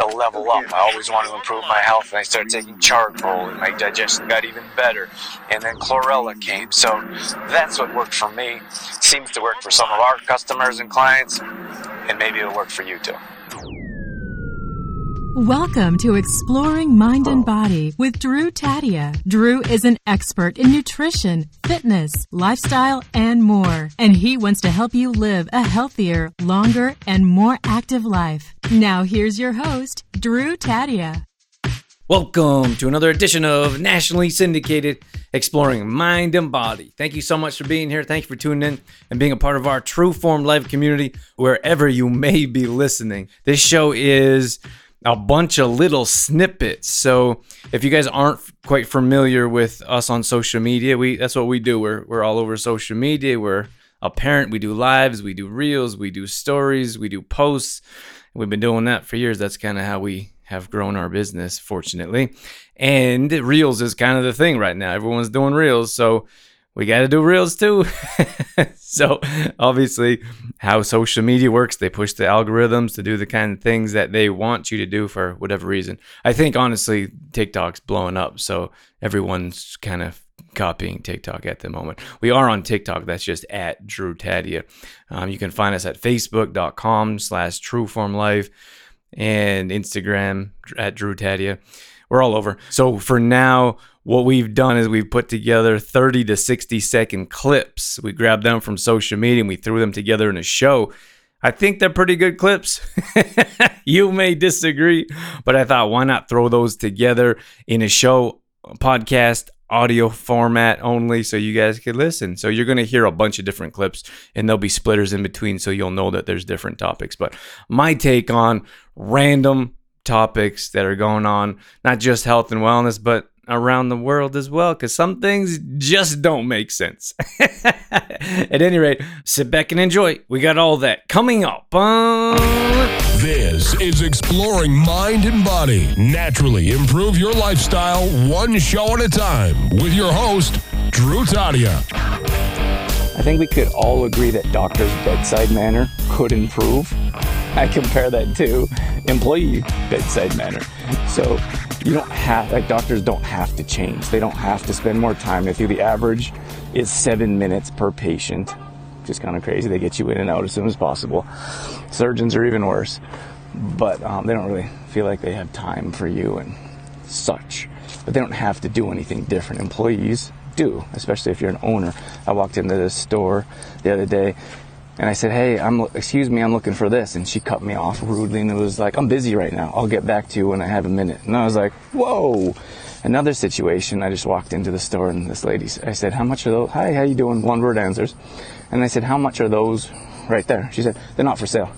a level up. I always want to improve my health, and I started taking charcoal, and my digestion got even better. And then chlorella came, so that's what worked for me. Seems to work for some of our customers and clients, and maybe it'll work for you too. Welcome to Exploring Mind and Body with Drew Tadia. Drew is an expert in nutrition, fitness, lifestyle, and more. And he wants to help you live a healthier, longer, and more active life. Now, here's your host, Drew Tadia. Welcome to another edition of nationally syndicated Exploring Mind and Body. Thank you so much for being here. Thank you for tuning in and being a part of our True Form Life community wherever you may be listening. This show is a bunch of little snippets. So if you guys aren't quite familiar with us on social media, we that's what we do. We're we're all over social media. We're a parent. We do lives. We do reels. We do stories. We do posts. We've been doing that for years. That's kind of how we have grown our business, fortunately. And reels is kind of the thing right now. Everyone's doing reels, so we got to do reels too. so obviously, how social media works, they push the algorithms to do the kind of things that they want you to do for whatever reason. I think honestly, TikTok's blowing up, so everyone's kind of copying TikTok at the moment. We are on TikTok. That's just at Drew Tadia. Um, you can find us at facebook.com slash trueformlife and Instagram at Drew Tadia. We're all over. So for now, what we've done is we've put together 30 to 60 second clips. We grabbed them from social media and we threw them together in a show. I think they're pretty good clips. you may disagree, but I thought why not throw those together in a show, podcast, audio format only so you guys can listen. So you're going to hear a bunch of different clips and there'll be splitters in between so you'll know that there's different topics. But my take on random topics that are going on, not just health and wellness, but around the world as well, because some things just don't make sense. At any rate, sit back and enjoy. We got all that coming up. This is Exploring Mind and Body. Naturally improve your lifestyle one show at a time with your host, Drew Tadia. I think we could all agree that doctors' bedside manner could improve. I compare that to employee bedside manner. So you don't have, like doctors don't have to change. They don't have to spend more time with you. The average is seven minutes per patient, Just kind of crazy. They get you in and out as soon as possible. Surgeons are even worse, but um, they don't really feel like they have time for you and such. But they don't have to do anything different. Employees do, especially if you're an owner. I walked into the store the other day and I said, "Hey, I'm excuse me, I'm looking for this." And she cut me off rudely and it was like, "I'm busy right now. I'll get back to you when I have a minute." And I was like, "Whoa." Another situation, I just walked into the store and this lady, I said, "How much are those?" "Hi, how you doing?" One word answers. And I said, "How much are those right there?" She said, "They're not for sale."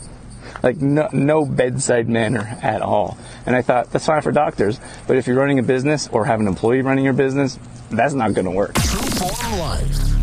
Like no, no bedside manner at all. And I thought that's fine for doctors, but if you're running a business or have an employee running your business, that's not going to work.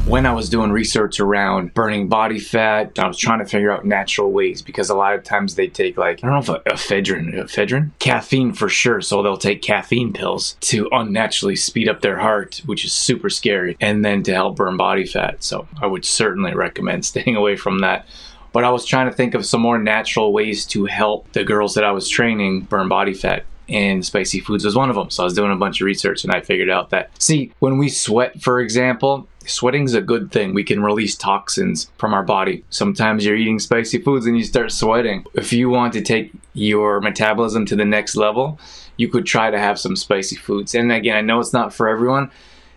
When I was doing research around burning body fat, I was trying to figure out natural ways because a lot of times they take like I don't know if ephedrine, ephedrine, caffeine for sure. So they'll take caffeine pills to unnaturally speed up their heart, which is super scary, and then to help burn body fat. So I would certainly recommend staying away from that. But I was trying to think of some more natural ways to help the girls that I was training burn body fat and spicy foods was one of them. So I was doing a bunch of research and I figured out that, see, when we sweat, for example, sweating is a good thing. We can release toxins from our body. Sometimes you're eating spicy foods and you start sweating. If you want to take your metabolism to the next level, you could try to have some spicy foods. And again, I know it's not for everyone.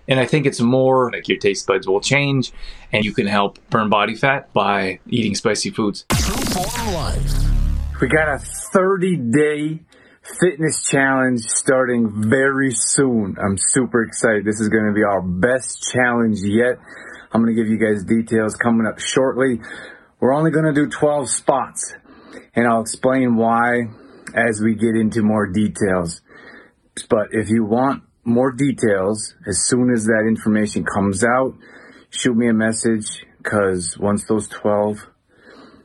And I think it's more like your taste buds will change and you can help burn body fat by eating spicy foods. We got a 30 day fitness challenge starting very soon. I'm super excited. This is going to be our best challenge yet. I'm going to give you guys details coming up shortly. We're only going to do 12 spots and I'll explain why as we get into more details. But if you want more details, as soon as that information comes out, shoot me a message because once those 12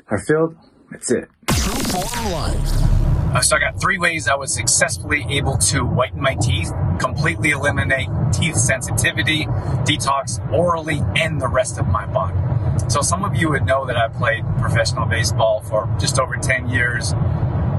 are filled, that's it. Uh, so I got three ways I was successfully able to whiten my teeth, completely eliminate teeth sensitivity, detox orally, and the rest of my body. So some of you would know that I played professional baseball for just over 10 years.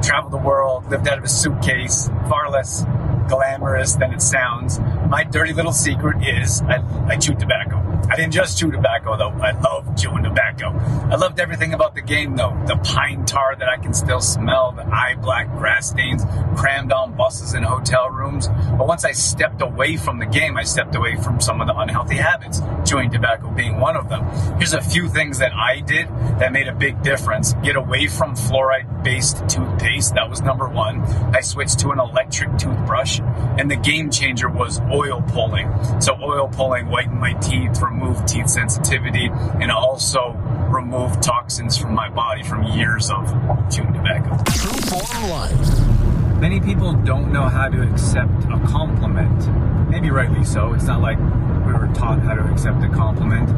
traveled the world, lived out of a suitcase, far less glamorous than it sounds. My dirty little secret is I, I chew tobacco. I didn't just chew tobacco though. I love chewing tobacco. I loved everything about the game though. The pine tar that I can still smell, the eye black grass stains crammed on buses and hotel rooms. But once I stepped away from the game, I stepped away from some of the unhealthy habits, chewing tobacco being one of them. Here's a few things that I did that made a big difference. Get away from fluoride based toothpaste. That was number one. I switched to an electric toothbrush and the game changer was oil pulling. So oil pulling whitened my teeth, removed teeth sensitivity, and also remove toxins from my body from years of chewing tobacco. True Life. Many people don't know how to accept a compliment. Maybe rightly so. It's not like we were taught how to accept a compliment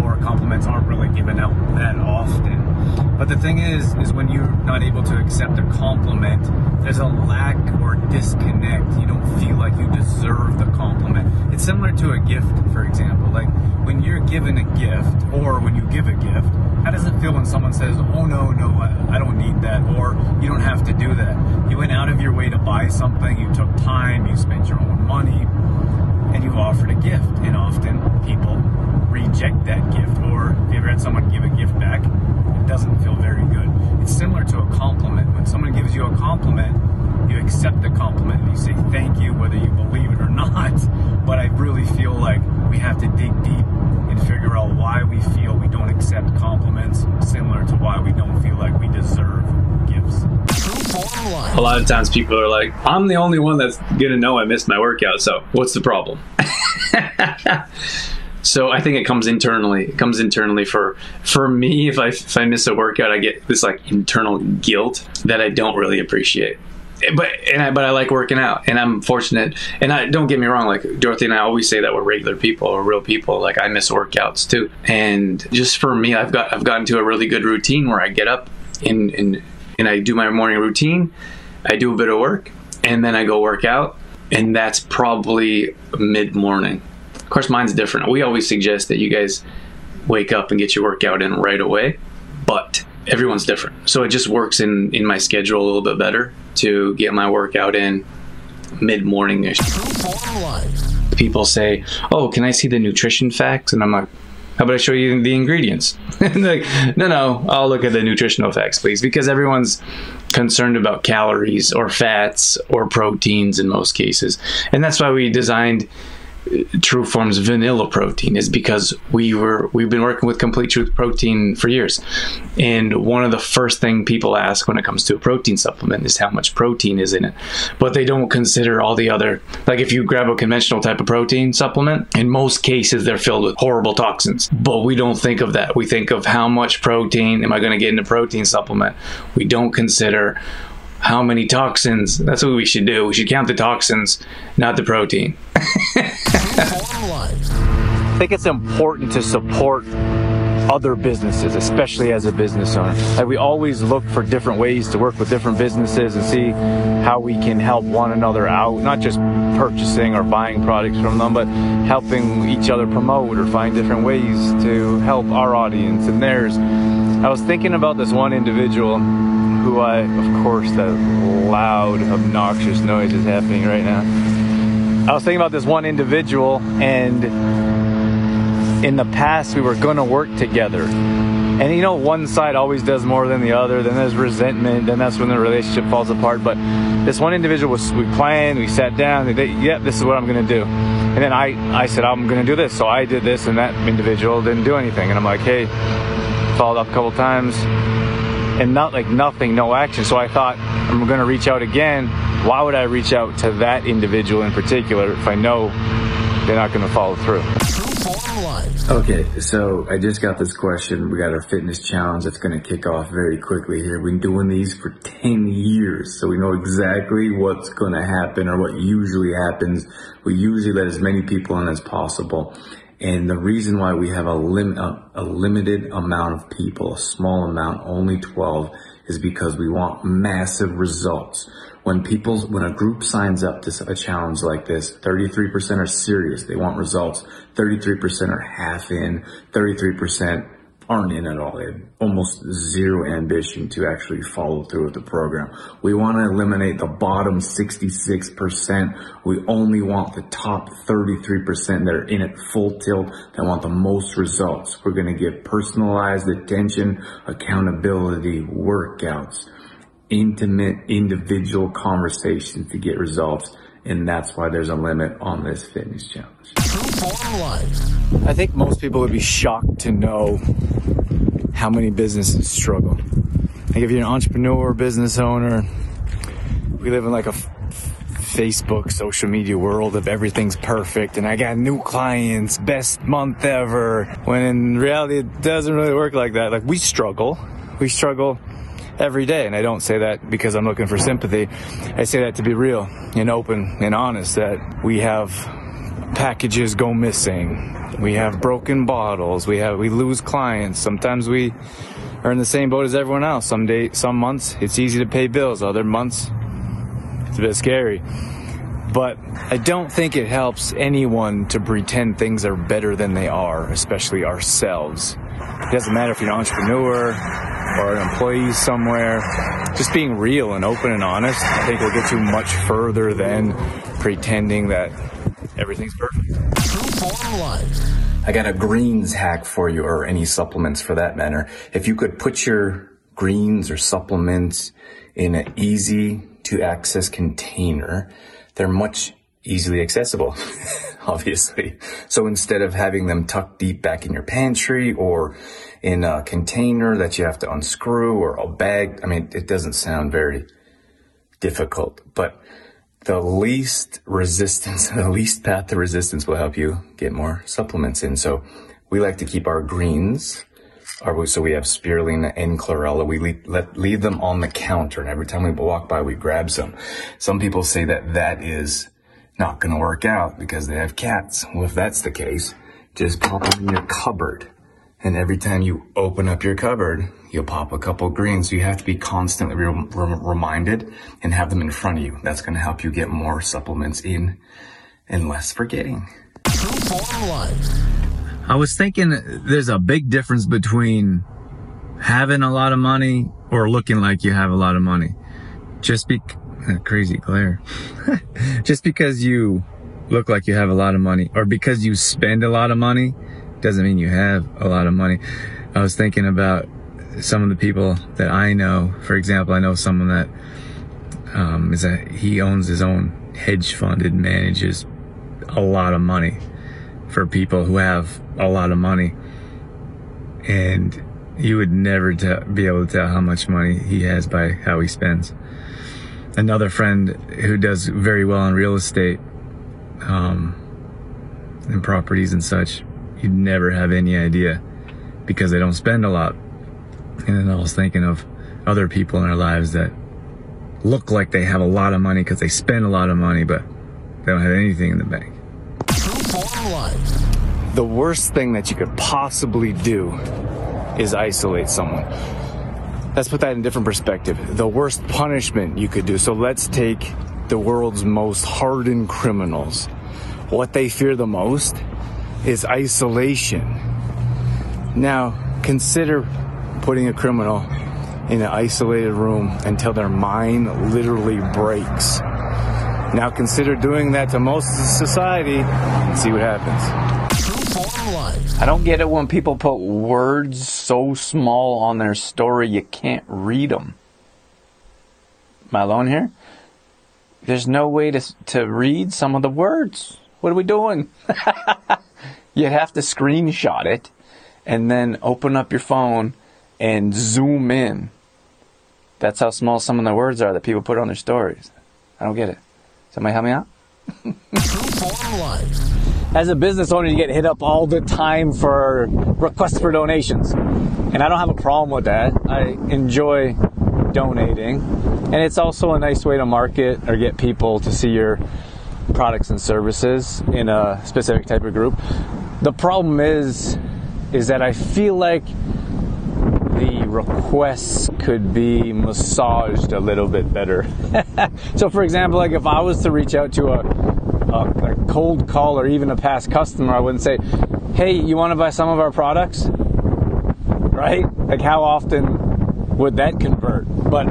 or compliments aren't really given out that often. But the thing is, is when you're not able to accept a compliment, there's a lack or disconnect. You don't feel like you deserve the compliment. It's similar to a gift, for example. Like when you're given a gift or when you give a gift, how does it feel when someone says, oh no, no, I, I don't need that, or you don't have to do that? You went out of your way to buy something, you took time, you spent your own money, and you offered a gift. And often people reject that gift, or if you ever had someone give a gift back, it doesn't feel very good. It's similar to a compliment. When someone gives you a compliment, you accept the compliment and you say thank you, whether you believe it or not. But I really feel like we have to dig deep and figure out why we feel we don't accept compliments, similar to why we don't feel like we deserve gifts. A lot of times people are like, I'm the only one that's gonna know I missed my workout, so what's the problem? so I think it comes internally. It comes internally for for me. If I if I miss a workout, I get this like internal guilt that I don't really appreciate. But and I, but I like working out, and I'm fortunate. And I don't get me wrong. Like Dorothy and I always say that we're regular people or real people. Like I miss workouts too. And just for me, I've got I've gotten to a really good routine where I get up and and and I do my morning routine. I do a bit of work, and then I go work out, and that's probably mid morning. Of course, mine's different. We always suggest that you guys wake up and get your workout in right away, but everyone's different. So it just works in in my schedule a little bit better to get my workout in mid morning. People say, "Oh, can I see the nutrition facts?" And I'm like, how about I show you the ingredients? like, no, no, I'll look at the nutritional facts, please, because everyone's concerned about calories or fats or proteins in most cases. And that's why we designed True Form's vanilla protein is because we were we've been working with Complete Truth protein for years, and one of the first thing people ask when it comes to a protein supplement is how much protein is in it, but they don't consider all the other like if you grab a conventional type of protein supplement, in most cases they're filled with horrible toxins, but we don't think of that. We think of how much protein am I going to get in a protein supplement. We don't consider how many toxins. That's what we should do. We should count the toxins, not the protein. I think it's important to support other businesses, especially as a business owner. Like we always look for different ways to work with different businesses and see how we can help one another out, not just purchasing or buying products from them, but helping each other promote or find different ways to help our audience and theirs. I was thinking about this one individual who I, of course, that loud, obnoxious noise is happening right now. I was thinking about this one individual, and in the past, we were going to work together. And you know, one side always does more than the other, then there's resentment, then that's when the relationship falls apart. But this one individual was, we planned, we sat down, they, yeah, this is what I'm going to do. And then I, I said, I'm going to do this. So I did this, and that individual didn't do anything. And I'm like, hey, followed up a couple times and not like nothing, no action. So I thought I'm going to reach out again. Why would I reach out to that individual in particular if I know they're not going to follow through? Okay, so I just got this question. We got our fitness challenge that's going to kick off very quickly here. We've been doing these for 10 years, so we know exactly what's going to happen or what usually happens. We usually let as many people in as possible. And the reason why we have a, lim- a, a limited amount of people, a small amount, only 12, is because we want massive results. When people, when a group signs up to a challenge like this, 33% are serious. They want results. 33% are half in. 33% aren't in at all. They have almost zero ambition to actually follow through with the program. We want to eliminate the bottom 66%. We only want the top 33% that are in it full tilt that want the most results. We're going to give personalized attention, accountability, workouts, intimate individual conversations to get results. And that's why there's a limit on this fitness challenge. I think most people would be shocked to know how many businesses struggle. Like if you're an entrepreneur, business owner, we live in like a Facebook, social media world of everything's perfect and I got new clients, best month ever. When in reality, it doesn't really work like that. Like we struggle. We struggle every day. And I don't say that because I'm looking for sympathy. I say that to be real and open and honest that we have packages go missing. We have broken bottles. We have we lose clients. Sometimes we are in the same boat as everyone else. Some day, some months it's easy to pay bills. Other months it's a bit scary. But I don't think it helps anyone to pretend things are better than they are, especially ourselves. It doesn't matter if you're an entrepreneur or an employee somewhere. Just being real and open and honest, I think will get you much further than pretending that everything's perfect. I got a greens hack for you, or any supplements for that matter. If you could put your greens or supplements in an easy to access container, they're much easily accessible, obviously. So instead of having them tucked deep back in your pantry or in a container that you have to unscrew or a bag, I mean, it doesn't sound very difficult, but the least resistance, the least path to resistance will help you get more supplements in. So we like to keep our greens, our, so we have spirulina and chlorella. We let, leave them on the counter, and every time we walk by, we grab some. Some people say that that is not going to work out because they have cats. Well, if that's the case, just pop them in your cupboard. And every time you open up your cupboard, you'll pop a couple greens. So you have to be constantly re- re- reminded and have them in front of you. That's going to help you get more supplements in and less forgetting. I was thinking there's a big difference between having a lot of money or looking like you have a lot of money. Just be crazy glare. Just because you look like you have a lot of money or because you spend a lot of money doesn't mean you have a lot of money. I was thinking about some of the people that I know. For example, I know someone that um, is a he owns his own hedge fund and manages a lot of money for people who have a lot of money, and you would never te- be able to tell how much money he has by how he spends. Another friend who does very well in real estate, um, and properties and such, you'd never have any idea because they don't spend a lot. And then I was thinking of other people in our lives that look like they have a lot of money because they spend a lot of money, but they don't have anything in the bank. The worst thing that you could possibly do is isolate someone. Let's put that in a different perspective. The worst punishment you could do. So let's take the world's most hardened criminals. What they fear the most is isolation. Now, consider putting a criminal in an isolated room until their mind literally breaks. Now consider doing that to most of society and see what happens. I don't get it when people put words so small on their story you can't read them. Am I alone here? There's no way to, to read some of the words. What are we doing? You'd have to screenshot it and then open up your phone and zoom in. That's how small some of the words are that people put on their stories. I don't get it. Somebody help me out? As a business owner, you get hit up all the time for requests for donations. And I don't have a problem with that. I enjoy donating. And it's also a nice way to market or get people to see your products and services in a specific type of group. The problem is is that I feel like the requests could be massaged a little bit better. so for example, like if I was to reach out to a, a, cold call or even a past customer, I wouldn't say, "Hey, you want to buy some of our products?" right? Like how often would that convert? But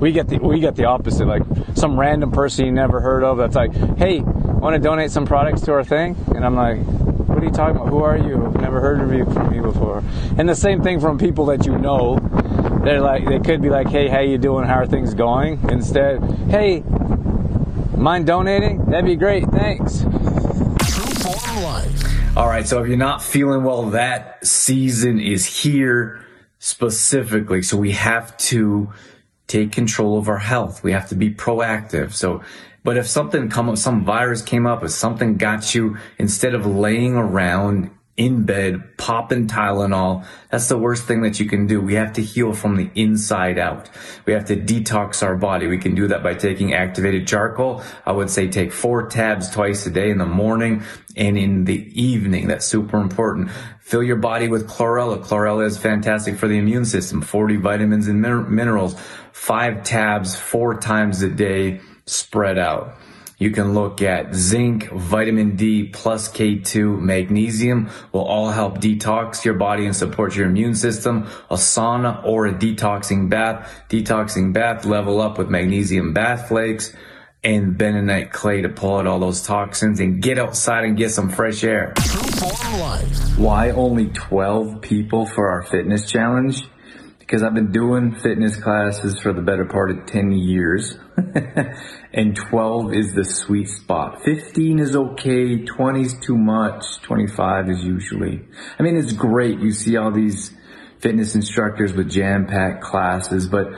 we get the we get the opposite. Like some random person you never heard of that's like, "Hey, want to donate some products to our thing?" And I'm like, "What are you talking about? Who are you? Never heard of you from you before." And the same thing from people that you know. They're like, they could be like, "Hey, how you doing? How are things going?" Instead, "Hey, mind donating? That'd be great. Thanks." All right, so if you're not feeling well, that season is here specifically. So we have to take control of our health. We have to be proactive. So, but if something come up, some virus came up, if something got you, instead of laying around in bed, popping Tylenol. That's the worst thing that you can do. We have to heal from the inside out. We have to detox our body. We can do that by taking activated charcoal. I would say take four tabs twice a day in the morning and in the evening. That's super important. Fill your body with chlorella. Chlorella is fantastic for the immune system. 40 vitamins and minerals. Five tabs four times a day spread out. You can look at zinc, vitamin D plus K2, magnesium will all help detox your body and support your immune system. A sauna or a detoxing bath, detoxing bath level up with magnesium bath flakes and bentonite clay to pull out all those toxins and get outside and get some fresh air. Why only 12 people for our fitness challenge? Because I've been doing fitness classes for the better part of 10 years. and 12 is the sweet spot. 15 is okay, 20 is too much, 25 is usually. I mean, it's great. You see all these fitness instructors with jam-packed classes, but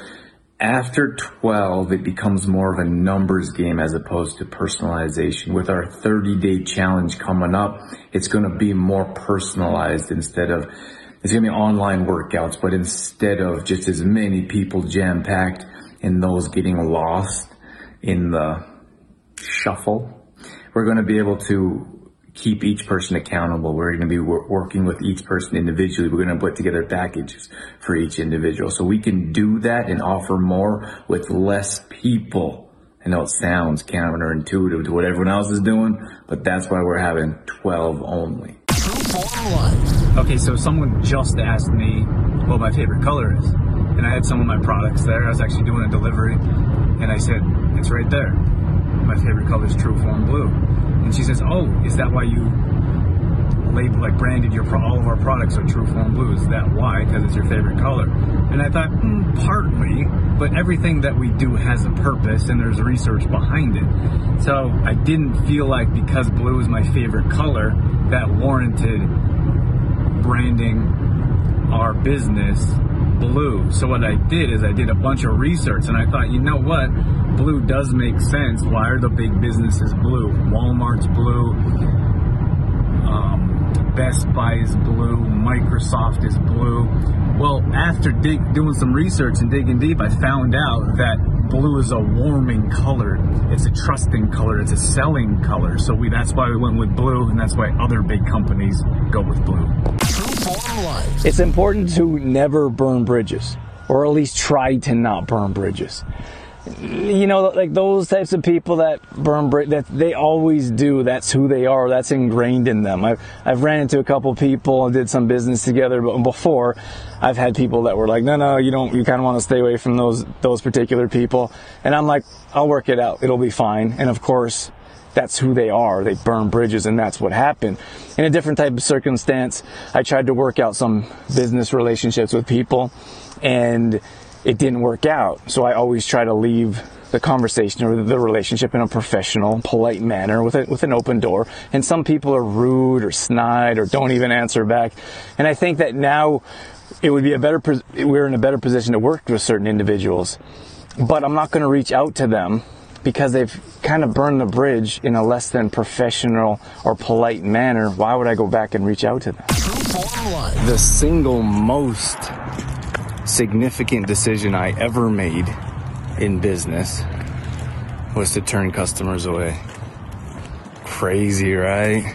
after 12, it becomes more of a numbers game as opposed to personalization. With our 30 day challenge coming up, it's going to be more personalized instead of, it's going to be online workouts, but instead of just as many people jam packed, and those getting lost in the shuffle. We're going to be able to keep each person accountable. We're going to be working with each person individually. We're going to put together packages for each individual. So we can do that and offer more with less people. I know it sounds counterintuitive to what everyone else is doing, but that's why we're having 12 only. Okay, so someone just asked me what my favorite color is and I had some of my products there. I was actually doing a delivery, and I said, "It's right there. My favorite color is True Form Blue." And she says, "Oh, is that why you label like branded your all of our products are True Form Blue? Is that why? Because it's your favorite color?" And I thought, mm, partly, but everything that we do has a purpose, and there's research behind it. So I didn't feel like because blue is my favorite color that warranted branding our business blue. So what I did is I did a bunch of research and I thought, you know what? Blue does make sense. Why are the big businesses blue? Walmart's blue. Um, Best Buy is blue. Microsoft is blue. Well, after dig- doing some research and digging deep, I found out that blue is a warming color. It's a trusting color. It's a selling color. So we that's why we went with blue, and that's why other big companies go with blue. It's important to never burn bridges, or at least try to not burn bridges. You know, like those types of people that burn bridge, that they always do. That's who they are. That's ingrained in them. I've I've ran into a couple people and did some business together, but before, I've had people that were like, no, no, you don't. You kind of want to stay away from those those particular people. And I'm like, I'll work it out. It'll be fine. And of course, that's who they are. They burn bridges, and that's what happened. In a different type of circumstance, I tried to work out some business relationships with people, and it didn't work out. So I always try to leave the conversation or the relationship in a professional, polite manner with a, with an open door. And some people are rude or snide or don't even answer back. And I think that now it would be a better, we're in a better position to work with certain individuals. But I'm not going to reach out to them because they've kind of burned the bridge in a less than professional or polite manner, why would I go back and reach out to them? The single most significant decision I ever made in business was to turn customers away. Crazy, right?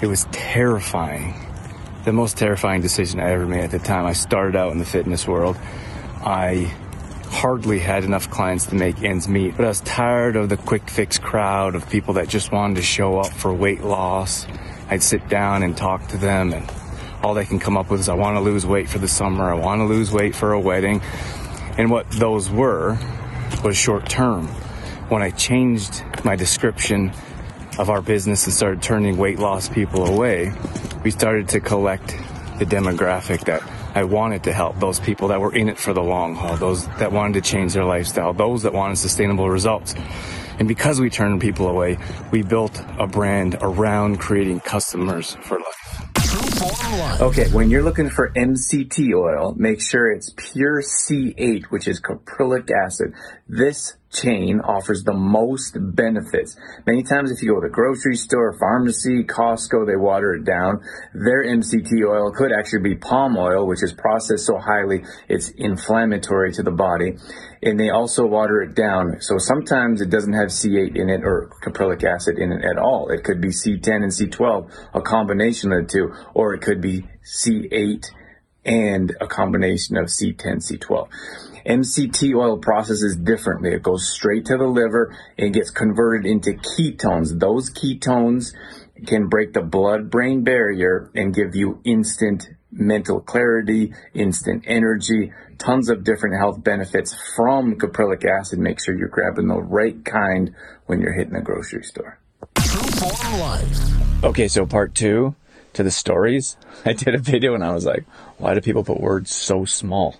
It was terrifying. The most terrifying decision I ever made at the time. I started out in the fitness world. I hardly had enough clients to make ends meet. But I was tired of the quick fix crowd of people that just wanted to show up for weight loss. I'd sit down and talk to them and all they can come up with is I want to lose weight for the summer, I want to lose weight for a wedding. And what those were was short term. When I changed my description of our business and started turning weight loss people away, we started to collect the demographic that I wanted to help those people that were in it for the long haul, those that wanted to change their lifestyle, those that wanted sustainable results. And because we turned people away, we built a brand around creating customers for life. Okay, when you're looking for MCT oil, make sure it's pure C8, which is caprylic acid. This chain offers the most benefits. Many times if you go to grocery store, pharmacy, Costco, they water it down. Their MCT oil could actually be palm oil, which is processed so highly it's inflammatory to the body. And they also water it down. So sometimes it doesn't have C8 in it or caprylic acid in it at all. It could be C10 and C12, a combination of the two, or it could be C8 and a combination of C10, C12. MCT oil processes differently. It goes straight to the liver and gets converted into ketones. Those ketones can break the blood brain barrier and give you instant mental clarity, instant energy, tons of different health benefits from caprylic acid. Make sure you're grabbing the right kind when you're hitting the grocery store. Okay, so part two to the stories. I did a video and I was like, why do people put words so small?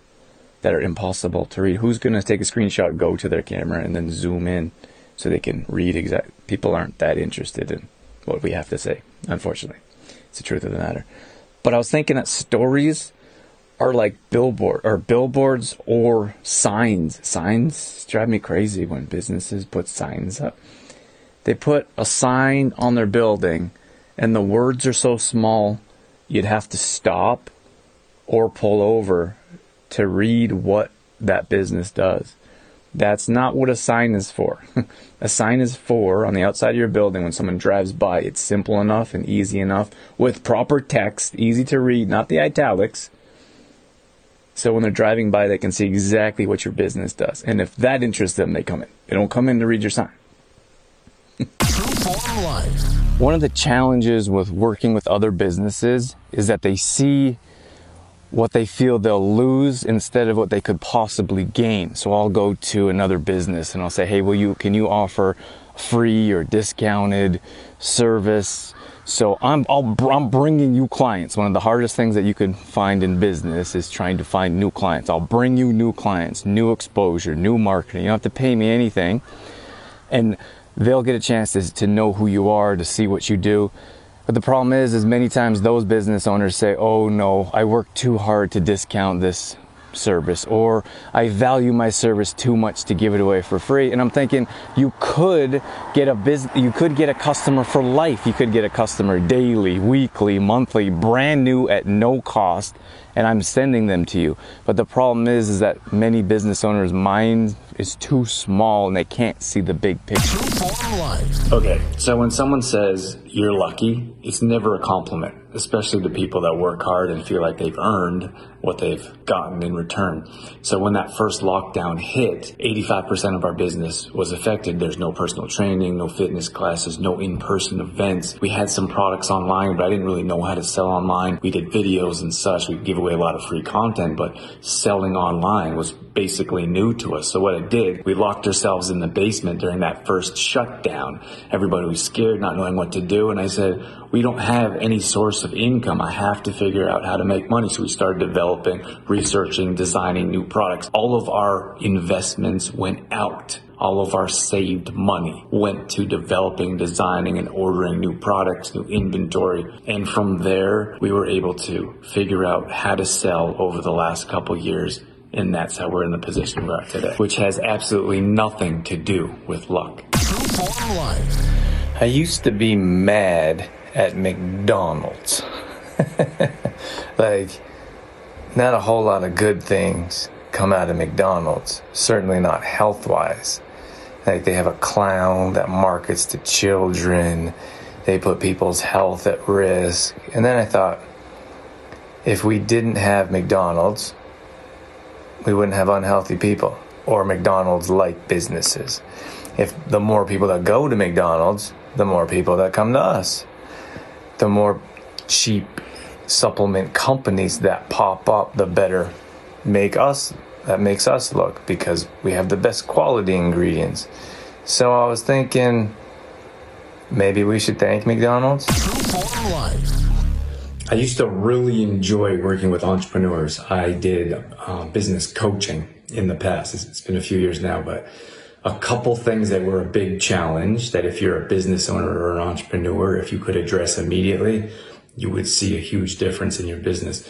That are impossible to read. Who's going to take a screenshot, go to their camera, and then zoom in so they can read exact? People aren't that interested in what we have to say, unfortunately. It's the truth of the matter. But I was thinking that stories are like billboard or billboards or signs. Signs drive me crazy when businesses put signs up. They put a sign on their building and the words are so small you'd have to stop or pull over to read what that business does. That's not what a sign is for. a sign is for on the outside of your building when someone drives by. It's simple enough and easy enough with proper text, easy to read, not the italics. So when they're driving by, they can see exactly what your business does. And if that interests them, they come in. They don't come in to read your sign. One of the challenges with working with other businesses is that they see what they feel they'll lose instead of what they could possibly gain. So I'll go to another business and I'll say, "Hey, will you can you offer free or discounted service?" So I'm I'll, I'm bringing you clients. One of the hardest things that you can find in business is trying to find new clients. I'll bring you new clients, new exposure, new marketing. You don't have to pay me anything, and they'll get a chance to, to know who you are, to see what you do. But the problem is, is many times those business owners say, oh no, I work too hard to discount this service or I value my service too much to give it away for free. And I'm thinking you could get a business, you could get a customer for life. You could get a customer daily, weekly, monthly, brand new at no cost. And I'm sending them to you. But the problem is, is that many business owners' mind is too small and they can't see the big picture. Okay, so when someone says you're lucky, it's never a compliment, especially to people that work hard and feel like they've earned what they've gotten in return. So when that first lockdown hit, 85% of our business was affected. There's no personal training, no fitness classes, no in-person events. We had some products online, but I didn't really know how to sell online. We did videos and such. We give away a lot of free content, but selling online was basically new to us. So what it did, we locked ourselves in the basement during that first shutdown. Everybody was scared, not knowing what to do. And I said, we don't have any source of income. I have to figure out how to make money. So we started developing, researching, designing new products. All of our investments went out all of our saved money went to developing, designing, and ordering new products, new inventory. And from there, we were able to figure out how to sell over the last couple years. And that's how we're in the position we're at today, which has absolutely nothing to do with luck. I used to be mad at McDonald's. like, not a whole lot of good things come out of McDonald's, certainly not health wise. Like they have a clown that markets to children. They put people's health at risk. And then I thought, if we didn't have McDonald's, we wouldn't have unhealthy people or McDonald's like businesses. If the more people that go to McDonald's, the more people that come to us. The more cheap supplement companies that pop up, the better make us that makes us look because we have the best quality ingredients. So I was thinking maybe we should thank McDonald's. I used to really enjoy working with entrepreneurs. I did uh, business coaching in the past. It's, it's been a few years now, but a couple things that were a big challenge that if you're a business owner or an entrepreneur, if you could address immediately, you would see a huge difference in your business.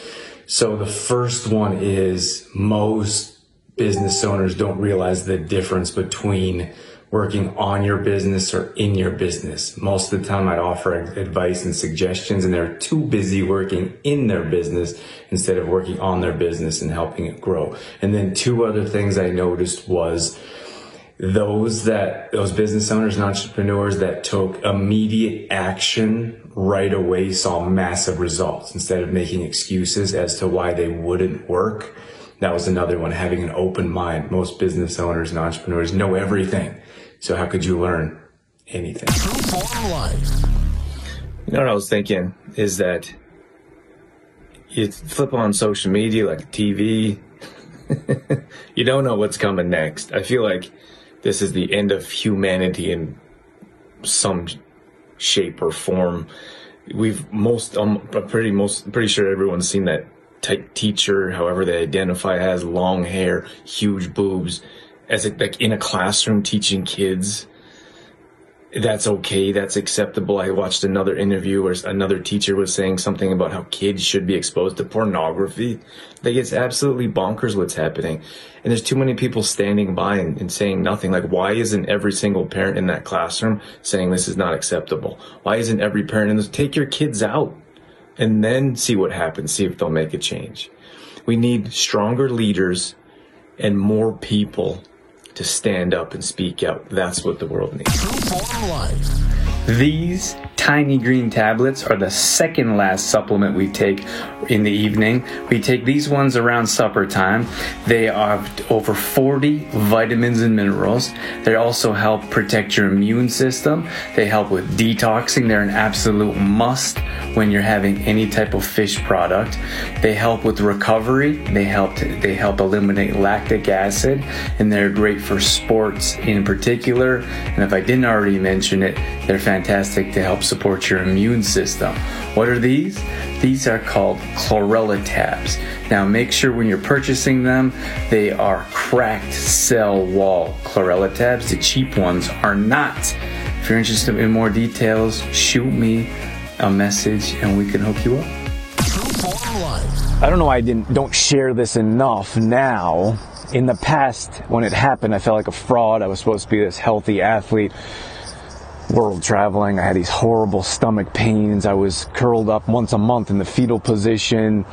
So the first one is most business owners don't realize the difference between working on your business or in your business. Most of the time I'd offer advice and suggestions and they're too busy working in their business instead of working on their business and helping it grow. And then two other things I noticed was those that, those business owners and entrepreneurs that took immediate action right away saw massive results instead of making excuses as to why they wouldn't work. That was another one, having an open mind. Most business owners and entrepreneurs know everything so how could you learn anything? You know what I was thinking is that you flip on social media like TV, you don't know what's coming next. I feel like this is the end of humanity in some shape or form. We've most, um, pretty most, pretty sure everyone's seen that type teacher, however they identify as long hair, huge boobs as like in a classroom teaching kids that's okay that's acceptable. I watched another interview where another teacher was saying something about how kids should be exposed to pornography. Like it's absolutely bonkers what's happening. And there's too many people standing by and, and saying nothing. Like why isn't every single parent in that classroom saying this is not acceptable? Why isn't every parent in this take your kids out and then see what happens see if they'll make a change. We need stronger leaders and more people to stand up and speak out. That's what the world needs. These tiny green tablets are the second last supplement we take in the evening. We take these ones around supper time. They have over 40 vitamins and minerals. They also help protect your immune system. They help with detoxing. They're an absolute must when you're having any type of fish product. They help with recovery. They help they help eliminate lactic acid and they're great for sports in particular. And if I didn't already mention it, they're fantastic to help support your immune system. What are these? These are called chlorella tabs. Now make sure when you're purchasing them, they are cracked cell wall chlorella tabs. The cheap ones are not. If you're interested in more details, shoot me a message and we can hook you up. I don't know why I didn't don't share this enough now. In the past, when it happened, I felt like a fraud. I was supposed to be this healthy athlete world traveling. I had these horrible stomach pains. I was curled up once a month in the fetal position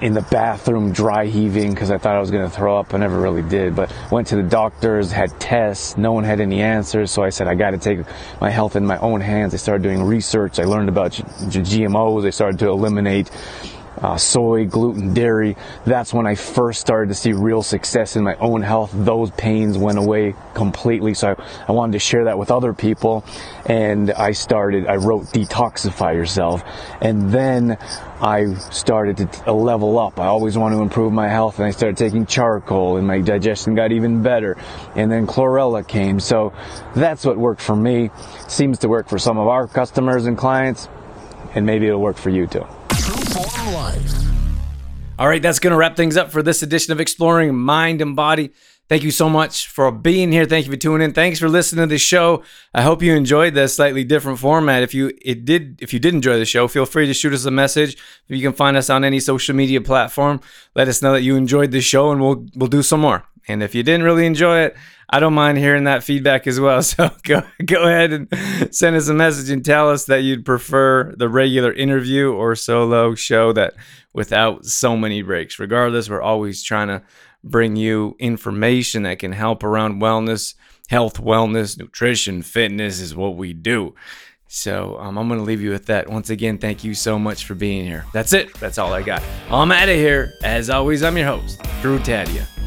in the bathroom dry heaving because I thought I was going to throw up. I never really did, but went to the doctors, had tests. No one had any answers. So I said, I got to take my health in my own hands. I started doing research. I learned about GMOs. I started to eliminate uh, soy, gluten, dairy. That's when I first started to see real success in my own health. Those pains went away completely. So I, I wanted to share that with other people. And I started, I wrote Detoxify Yourself. And then I started to level up. I always want to improve my health. And I started taking charcoal and my digestion got even better. And then chlorella came. So that's what worked for me. Seems to work for some of our customers and clients. And maybe it'll work for you too. All right, that's going to wrap things up for this edition of Exploring Mind and Body. Thank you so much for being here. Thank you for tuning in. Thanks for listening to the show. I hope you enjoyed this slightly different format. If you it did if you did enjoy the show, feel free to shoot us a message. You can find us on any social media platform. Let us know that you enjoyed the show and we'll we'll do some more. And if you didn't really enjoy it, I don't mind hearing that feedback as well. So go go ahead and send us a message and tell us that you'd prefer the regular interview or solo show that without so many breaks. Regardless, we're always trying to bring you information that can help around wellness, health, wellness, nutrition, fitness is what we do. So um, I'm going to leave you with that. Once again, thank you so much for being here. That's it. That's all I got. I'm out of here. As always, I'm your host, Drew Tadia,